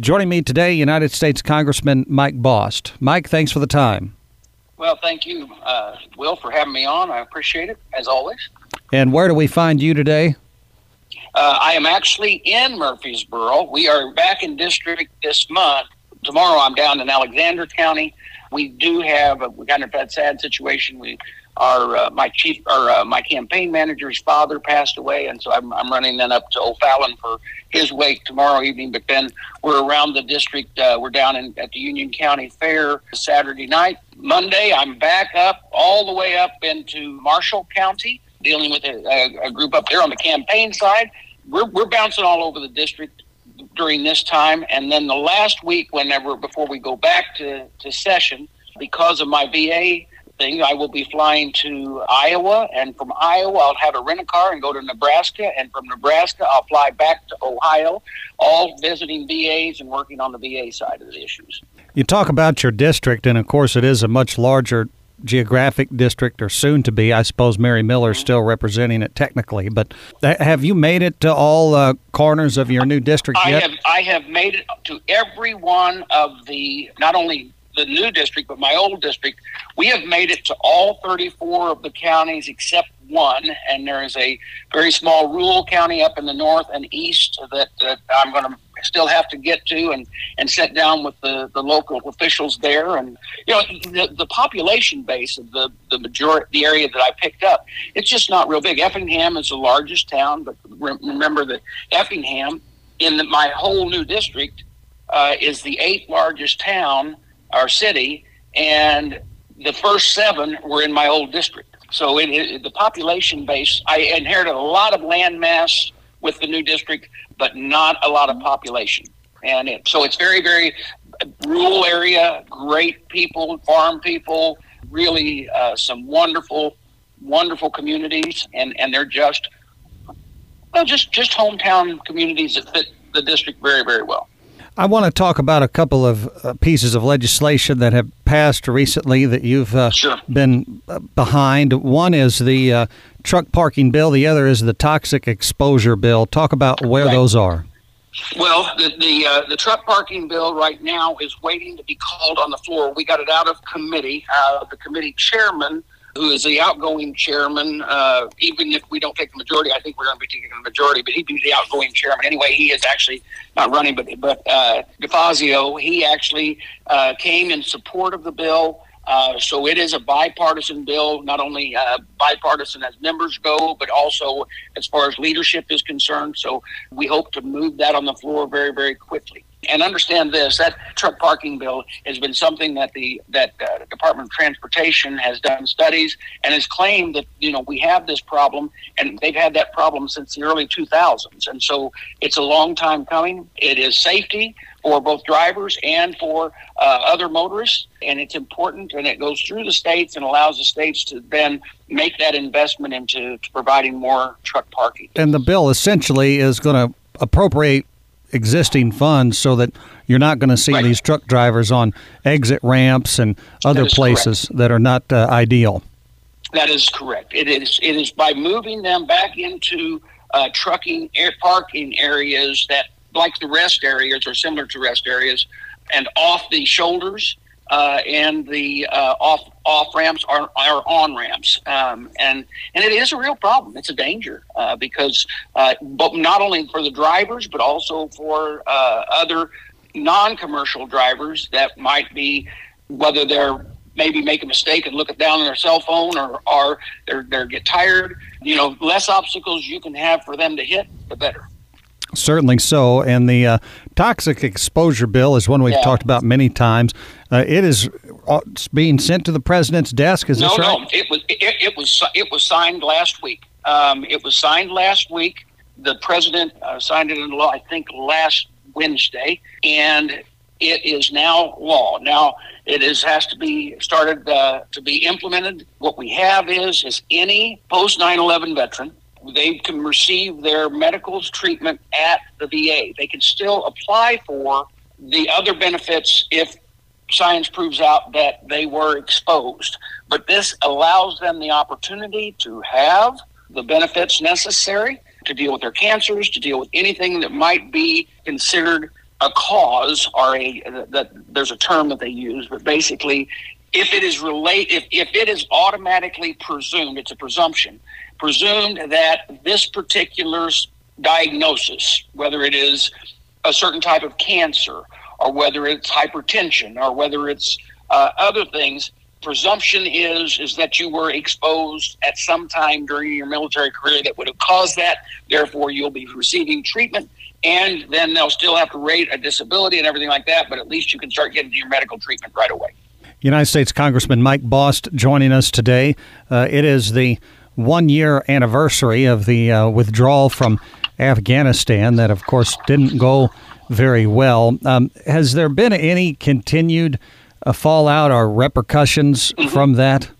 Joining me today, United States Congressman Mike Bost. Mike, thanks for the time. Well, thank you, uh, Will, for having me on. I appreciate it, as always. And where do we find you today? Uh, I am actually in Murphysboro. We are back in district this month. Tomorrow, I'm down in Alexander County. We do have a, we kind of had a sad situation. We our uh, my chief or uh, my campaign manager's father passed away, and so I'm, I'm running then up to O'Fallon for his wake tomorrow evening. But then we're around the district. Uh, we're down in, at the Union County Fair Saturday night. Monday, I'm back up all the way up into Marshall County, dealing with a, a, group up there on the campaign side. We're we're bouncing all over the district during this time, and then the last week, whenever before we go back to, to session, because of my VA thing. I will be flying to Iowa, and from Iowa, I'll have a rent a car and go to Nebraska, and from Nebraska, I'll fly back to Ohio, all visiting VAs and working on the VA side of the issues. You talk about your district, and of course, it is a much larger geographic district or soon to be. I suppose Mary Miller is still representing it technically, but have you made it to all uh, corners of your new district I yet? Have, I have made it to every one of the not only the new district, but my old district, we have made it to all 34 of the counties except one, and there is a very small rural county up in the north and east that, that I'm going to still have to get to and, and sit down with the, the local officials there. And, you know, the, the population base of the, the majority, the area that I picked up, it's just not real big. Effingham is the largest town, but re- remember that Effingham in the, my whole new district uh, is the eighth largest town our city, and the first seven were in my old district. So it, it, the population base, I inherited a lot of land mass with the new district, but not a lot of population. And it, so it's very, very rural area, great people, farm people, really uh, some wonderful, wonderful communities, and, and they're just well, just just hometown communities that fit the district very, very well. I want to talk about a couple of uh, pieces of legislation that have passed recently that you've uh, sure. been uh, behind. One is the uh, truck parking bill, the other is the toxic exposure bill. Talk about where right. those are. Well, the the, uh, the, truck parking bill right now is waiting to be called on the floor. We got it out of committee. Uh, the committee chairman who is the outgoing chairman. Uh, even if we don't take the majority, I think we're going to be taking the majority, but he'd be the outgoing chairman anyway. He is actually not running, but but uh, DeFazio, he actually uh, came in support of the bill. Uh, so it is a bipartisan bill, not only uh, bipartisan as members go, but also as far as leadership is concerned. So we hope to move that on the floor very, very quickly. And understand this: that truck parking bill has been something that the that uh, Department of Transportation has done studies and has claimed that you know we have this problem, and they've had that problem since the early 2000s. And so it's a long time coming. It is safety for both drivers and for uh, other motorists, and it's important. And it goes through the states and allows the states to then make that investment into providing more truck parking. And the bill essentially is going to appropriate existing funds so that you're not going to see right. these truck drivers on exit ramps and other places correct. that are not uh, ideal. That is correct. It is it is by moving them back into uh, trucking air parking areas that like the rest areas or similar to rest areas and off the shoulders uh, and the uh, off off ramps are, are on ramps, um, and and it is a real problem. It's a danger uh, because, uh, but not only for the drivers, but also for uh, other non-commercial drivers that might be whether they're maybe make a mistake and look it down on their cell phone or are they're, they're get tired. You know, less obstacles you can have for them to hit, the better. Certainly so. And the uh, toxic exposure bill is one we've yeah. talked about many times. Uh, it is uh, being sent to the president's desk. Is no, this right? No, it was it, it, was it was signed last week. Um, it was signed last week. The president uh, signed it into law, I think, last Wednesday, and it is now law. Now it is has to be started uh, to be implemented. What we have is is any post 9/11 veteran they can receive their medical treatment at the VA. They can still apply for the other benefits if science proves out that they were exposed. But this allows them the opportunity to have the benefits necessary to deal with their cancers, to deal with anything that might be considered a cause or a that there's a term that they use, but basically, if it is relate if, if it is automatically presumed, it's a presumption, presumed that this particular diagnosis, whether it is a certain type of cancer or whether it's hypertension or whether it's uh, other things, presumption is is that you were exposed at some time during your military career that would have caused that. Therefore, you'll be receiving treatment, and then they'll still have to rate a disability and everything like that. But at least you can start getting your medical treatment right away. United States Congressman Mike Bost joining us today. Uh, it is the one year anniversary of the uh, withdrawal from Afghanistan that, of course, didn't go very well. Um, has there been any continued uh, fallout or repercussions mm-hmm. from that?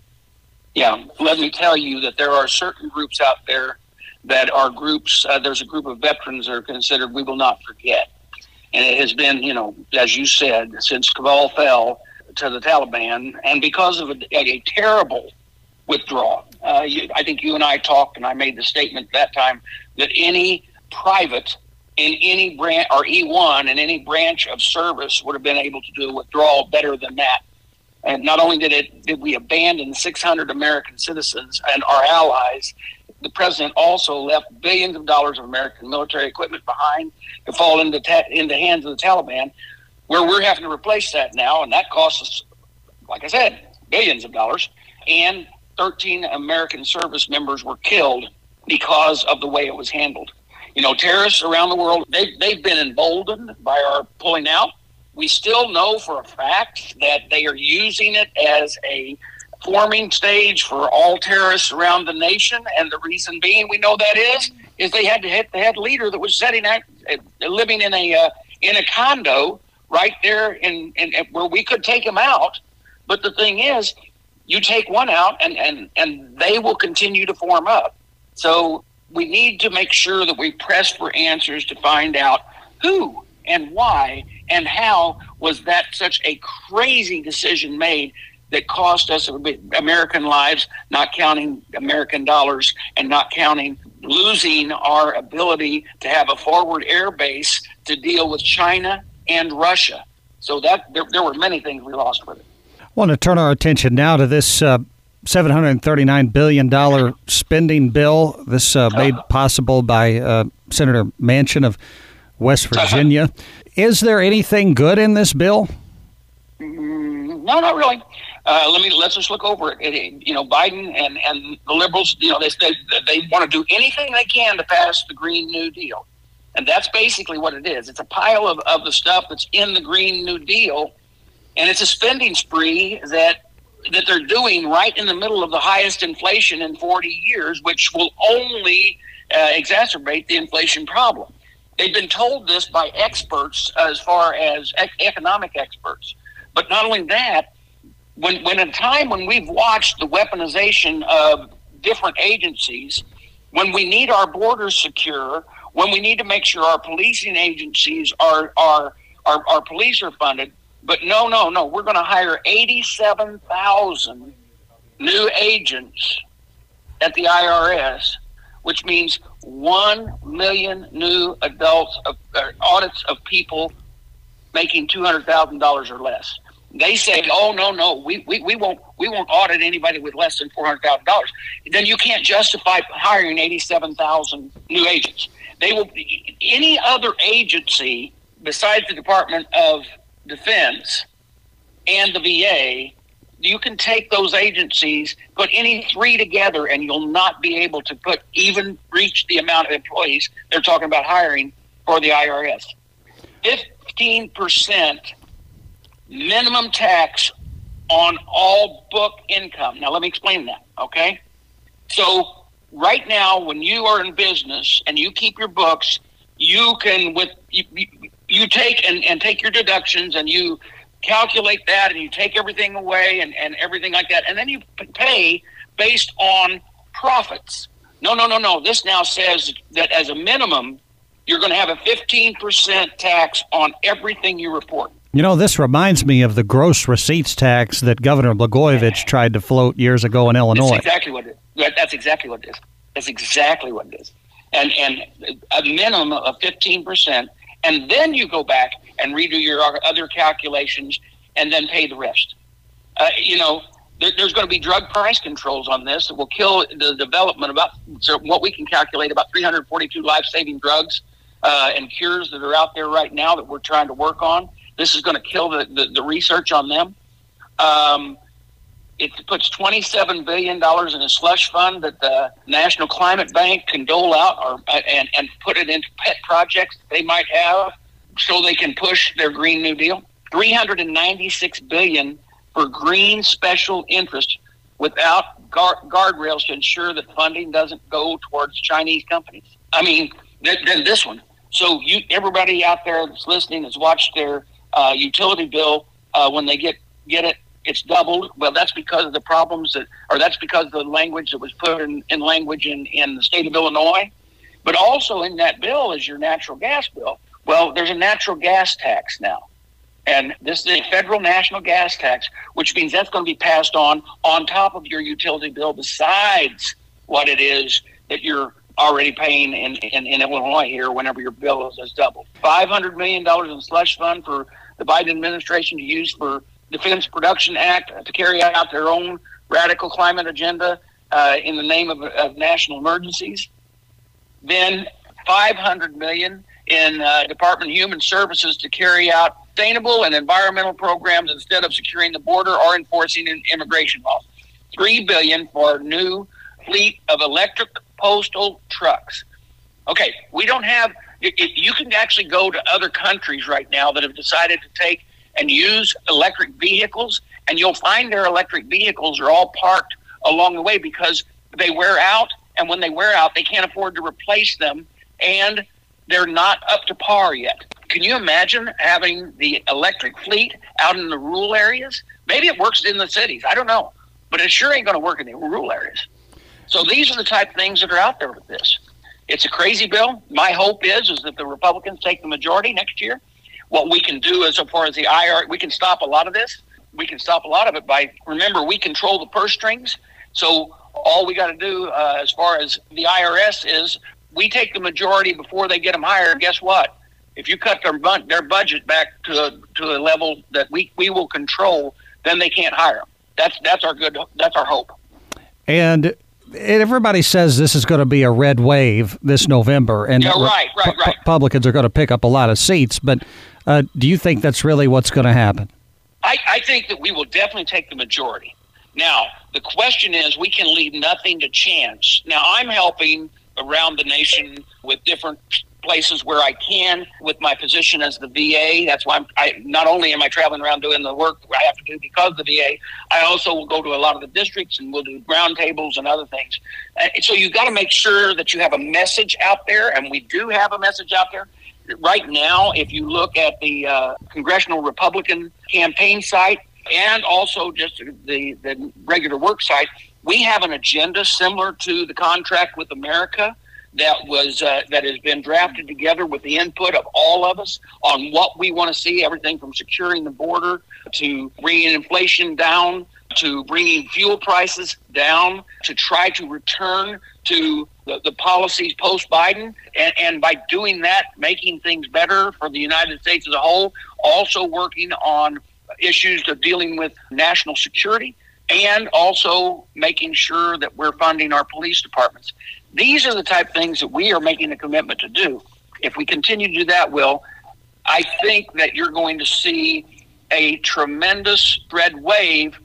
Yeah, let me tell you that there are certain groups out there that are groups. Uh, there's a group of veterans that are considered we will not forget, and it has been, you know, as you said, since Kabul fell to the Taliban, and because of a, a terrible withdrawal. Uh, you, I think you and I talked, and I made the statement that time that any private in any branch or E1 in any branch of service would have been able to do a withdrawal better than that. And not only did it did we abandon 600 American citizens and our allies, the president also left billions of dollars of American military equipment behind to fall into ta- into hands of the Taliban, where we're having to replace that now, and that costs us, like I said, billions of dollars. And 13 American service members were killed because of the way it was handled. You know, terrorists around the world, they've, they've been emboldened by our pulling out. We still know for a fact that they are using it as a forming stage for all terrorists around the nation. And the reason being, we know that is, is they had to hit the head leader that was setting uh, living in a uh, in a condo right there in, in, in where we could take him out. But the thing is, you take one out, and and and they will continue to form up. So we need to make sure that we press for answers to find out who and why and how was that such a crazy decision made that cost us American lives, not counting American dollars and not counting losing our ability to have a forward air base to deal with China and Russia. So that there, there were many things we lost with it. I want to turn our attention now to this uh, $739 billion spending bill. This uh, made possible by uh, Senator Manchin of West Virginia. Is there anything good in this bill? Mm, no, not really. Uh, let me let's just look over it. it. You know, Biden and, and the liberals. You know, they they, they want to do anything they can to pass the Green New Deal, and that's basically what it is. It's a pile of, of the stuff that's in the Green New Deal, and it's a spending spree that that they're doing right in the middle of the highest inflation in 40 years, which will only uh, exacerbate the inflation problem. They've been told this by experts as far as ec- economic experts. But not only that, when, when a time when we've watched the weaponization of different agencies, when we need our borders secure, when we need to make sure our policing agencies are, are, our, our police are funded, but no, no, no. We're going to hire 87,000 new agents at the IRS, which means 1 million new adults of, uh, audits of people making $200,000 or less. They say, "Oh no, no, we, we, we won't we won't audit anybody with less than four hundred thousand dollars." Then you can't justify hiring eighty-seven thousand new agents. They will any other agency besides the Department of defense and the VA, you can take those agencies, put any three together, and you'll not be able to put even reach the amount of employees they're talking about hiring for the IRS. 15% minimum tax on all book income. Now, let me explain that, okay? So, right now, when you are in business and you keep your books, you can, with you, you take and, and take your deductions and you calculate that and you take everything away and, and everything like that. And then you pay based on profits. No, no, no, no. This now says that as a minimum, you're going to have a 15% tax on everything you report. You know, this reminds me of the gross receipts tax that Governor Blagojevich tried to float years ago in Illinois. That's exactly what it is. That's exactly what it is. That's exactly what it is. And, and a minimum of 15% and then you go back and redo your other calculations and then pay the rest. Uh, you know, there, there's going to be drug price controls on this that will kill the development about so what we can calculate about 342 life-saving drugs uh, and cures that are out there right now that we're trying to work on. This is going to kill the, the, the research on them. Um, it puts $27 billion in a slush fund that the National Climate Bank can dole out or, and, and put it into pet projects they might have so they can push their Green New Deal. 396 billion for green special interest without guard, guardrails to ensure that funding doesn't go towards Chinese companies. I mean, then this one. So you, everybody out there that's listening has watched their uh, utility bill uh, when they get get it. It's doubled. Well, that's because of the problems that, or that's because of the language that was put in, in language in, in the state of Illinois. But also in that bill is your natural gas bill. Well, there's a natural gas tax now. And this is a federal national gas tax, which means that's going to be passed on on top of your utility bill besides what it is that you're already paying in, in, in Illinois here whenever your bill is, is doubled. $500 million in slush fund for the Biden administration to use for Defense Production Act to carry out their own radical climate agenda uh, in the name of, of national emergencies. Then 500 million in uh, Department of Human Services to carry out sustainable and environmental programs instead of securing the border or enforcing immigration laws. Three billion for a new fleet of electric postal trucks. Okay, we don't have. You can actually go to other countries right now that have decided to take and use electric vehicles, and you'll find their electric vehicles are all parked along the way because they wear out, and when they wear out, they can't afford to replace them, and they're not up to par yet. Can you imagine having the electric fleet out in the rural areas? Maybe it works in the cities. I don't know. But it sure ain't going to work in the rural areas. So these are the type of things that are out there with this. It's a crazy bill. My hope is is that the Republicans take the majority next year. What we can do as far as the IR, we can stop a lot of this. We can stop a lot of it by remember we control the purse strings. So all we got to do uh, as far as the IRS is we take the majority before they get them hired. Guess what? If you cut their their budget back to a, to a level that we, we will control, then they can't hire them. That's that's our good. That's our hope. And everybody says this is going to be a red wave this November, and yeah, right, right, right. Republicans are going to pick up a lot of seats. But uh, do you think that's really what's going to happen? I, I think that we will definitely take the majority. Now, the question is, we can leave nothing to chance. Now, I'm helping around the nation with different places where I can with my position as the VA. That's why I'm, I not only am I traveling around doing the work I have to do because of the VA, I also will go to a lot of the districts and we'll do roundtables and other things. Uh, so you got to make sure that you have a message out there, and we do have a message out there. Right now, if you look at the uh, Congressional Republican campaign site and also just the, the regular work site, we have an agenda similar to the contract with America that was uh, that has been drafted together with the input of all of us on what we want to see everything from securing the border to bringing inflation down to bringing fuel prices down to try to return to the, the policies post Biden and, and by doing that making things better for the United States as a whole also working on issues of dealing with national security and also making sure that we're funding our police departments. These are the type of things that we are making a commitment to do. If we continue to do that, Will, I think that you're going to see a tremendous red wave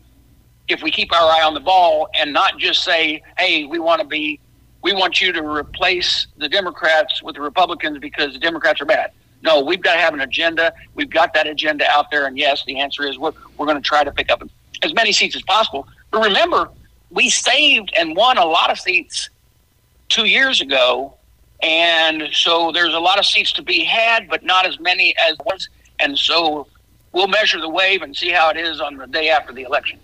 if we keep our eye on the ball and not just say, hey, we want to be, we want you to replace the Democrats with the Republicans because the Democrats are bad. No, we've got to have an agenda. We've got that agenda out there. And yes, the answer is we're, we're going to try to pick up as many seats as possible. But remember, we saved and won a lot of seats two years ago. And so there's a lot of seats to be had, but not as many as was. And so we'll measure the wave and see how it is on the day after the election.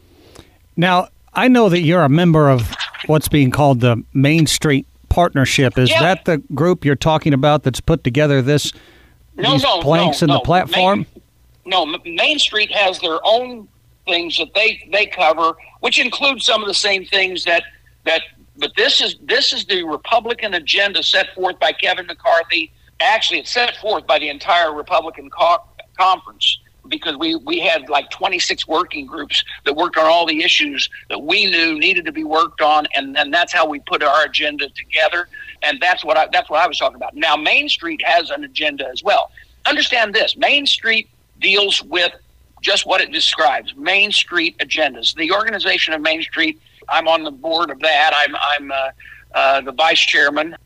Now, I know that you're a member of what's being called the Main Street Partnership. Is yeah. that the group you're talking about that's put together this no, these no, planks no, in no. the platform? Main, no, Main Street has their own things that they they cover, which include some of the same things that that but this is this is the Republican agenda set forth by Kevin McCarthy. Actually, it's set forth by the entire Republican conference because we, we had like 26 working groups that worked on all the issues that we knew needed to be worked on, and then that's how we put our agenda together. And that's what I, that's what I was talking about. Now, Main Street has an agenda as well. Understand this: Main Street deals with just what it describes Main Street agendas. The organization of Main Street, I'm on the board of that. I'm, I'm uh, uh, the vice chairman.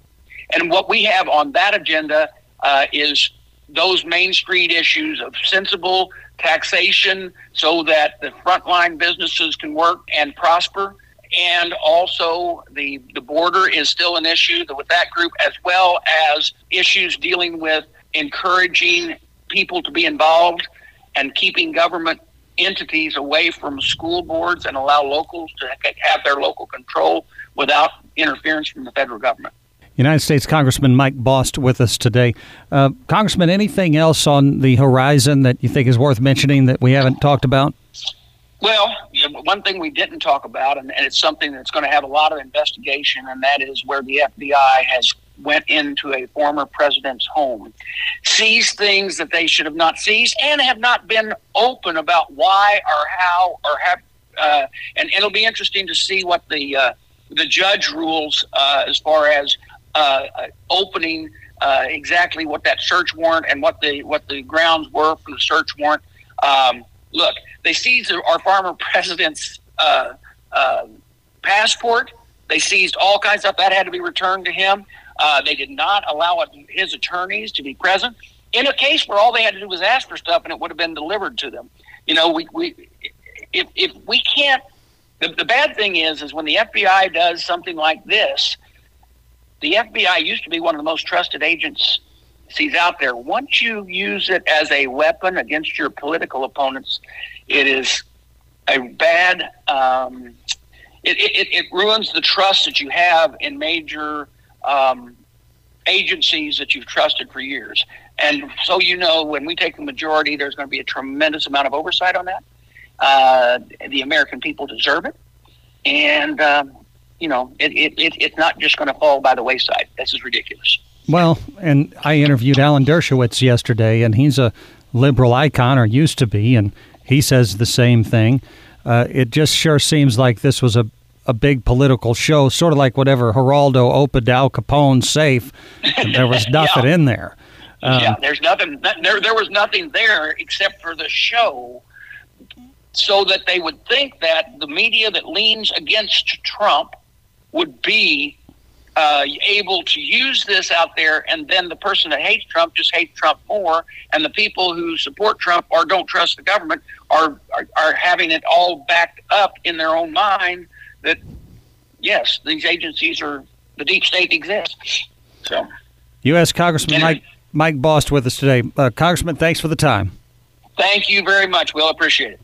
And what we have on that agenda uh, is those Main Street issues of sensible taxation so that the frontline businesses can work and prosper. And also, the, the border is still an issue with that group, as well as issues dealing with encouraging people to be involved and keeping government entities away from school boards and allow locals to have their local control without interference from the federal government. United States Congressman Mike Bost with us today. Uh, Congressman, anything else on the horizon that you think is worth mentioning that we haven't talked about? Well, one thing we didn't talk about, and, and it's something that's going to have a lot of investigation, and that is where the FBI has went into a former president's home, seized things that they should have not seized, and have not been open about why or how or have. Uh, and it'll be interesting to see what the uh, the judge rules uh, as far as uh, uh, opening uh, exactly what that search warrant and what the what the grounds were for the search warrant. Um, look, they seized our former president's passport. They seized all kinds of stuff that had to be returned to him. Uh, they did not allow his attorneys to be present in a case where all they had to do was ask for stuff and it would have been delivered to them. You know, we, we if, if we can't, the, the bad thing is, is when the FBI does something like this, the FBI used to be one of the most trusted agencies out there. Once you use it as a weapon against your political opponents, it is a bad. Um, it, it, it ruins the trust that you have in major um, agencies that you've trusted for years. And so you know, when we take the majority, there's going to be a tremendous amount of oversight on that. Uh, the American people deserve it, and um, you know, it, it, it, it's not just going to fall by the wayside. This is ridiculous. Well, and I interviewed Alan Dershowitz yesterday, and he's a liberal icon, or used to be, and he says the same thing. Uh, it just sure seems like this was a a big political show, sort of like whatever Geraldo opened Al Capone's safe. there was nothing yeah. in there. Um, yeah, there's nothing. There, there was nothing there except for the show, so that they would think that the media that leans against Trump would be uh, able to use this out there, and then the person that hates Trump just hates Trump more, and the people who support Trump or don't trust the government are, are, are having it all backed up in their own mind that yes, these agencies are the deep state exists. So, U.S. Congressman Mike Mike Bost with us today. Uh, Congressman, thanks for the time. Thank you very much. We'll appreciate it.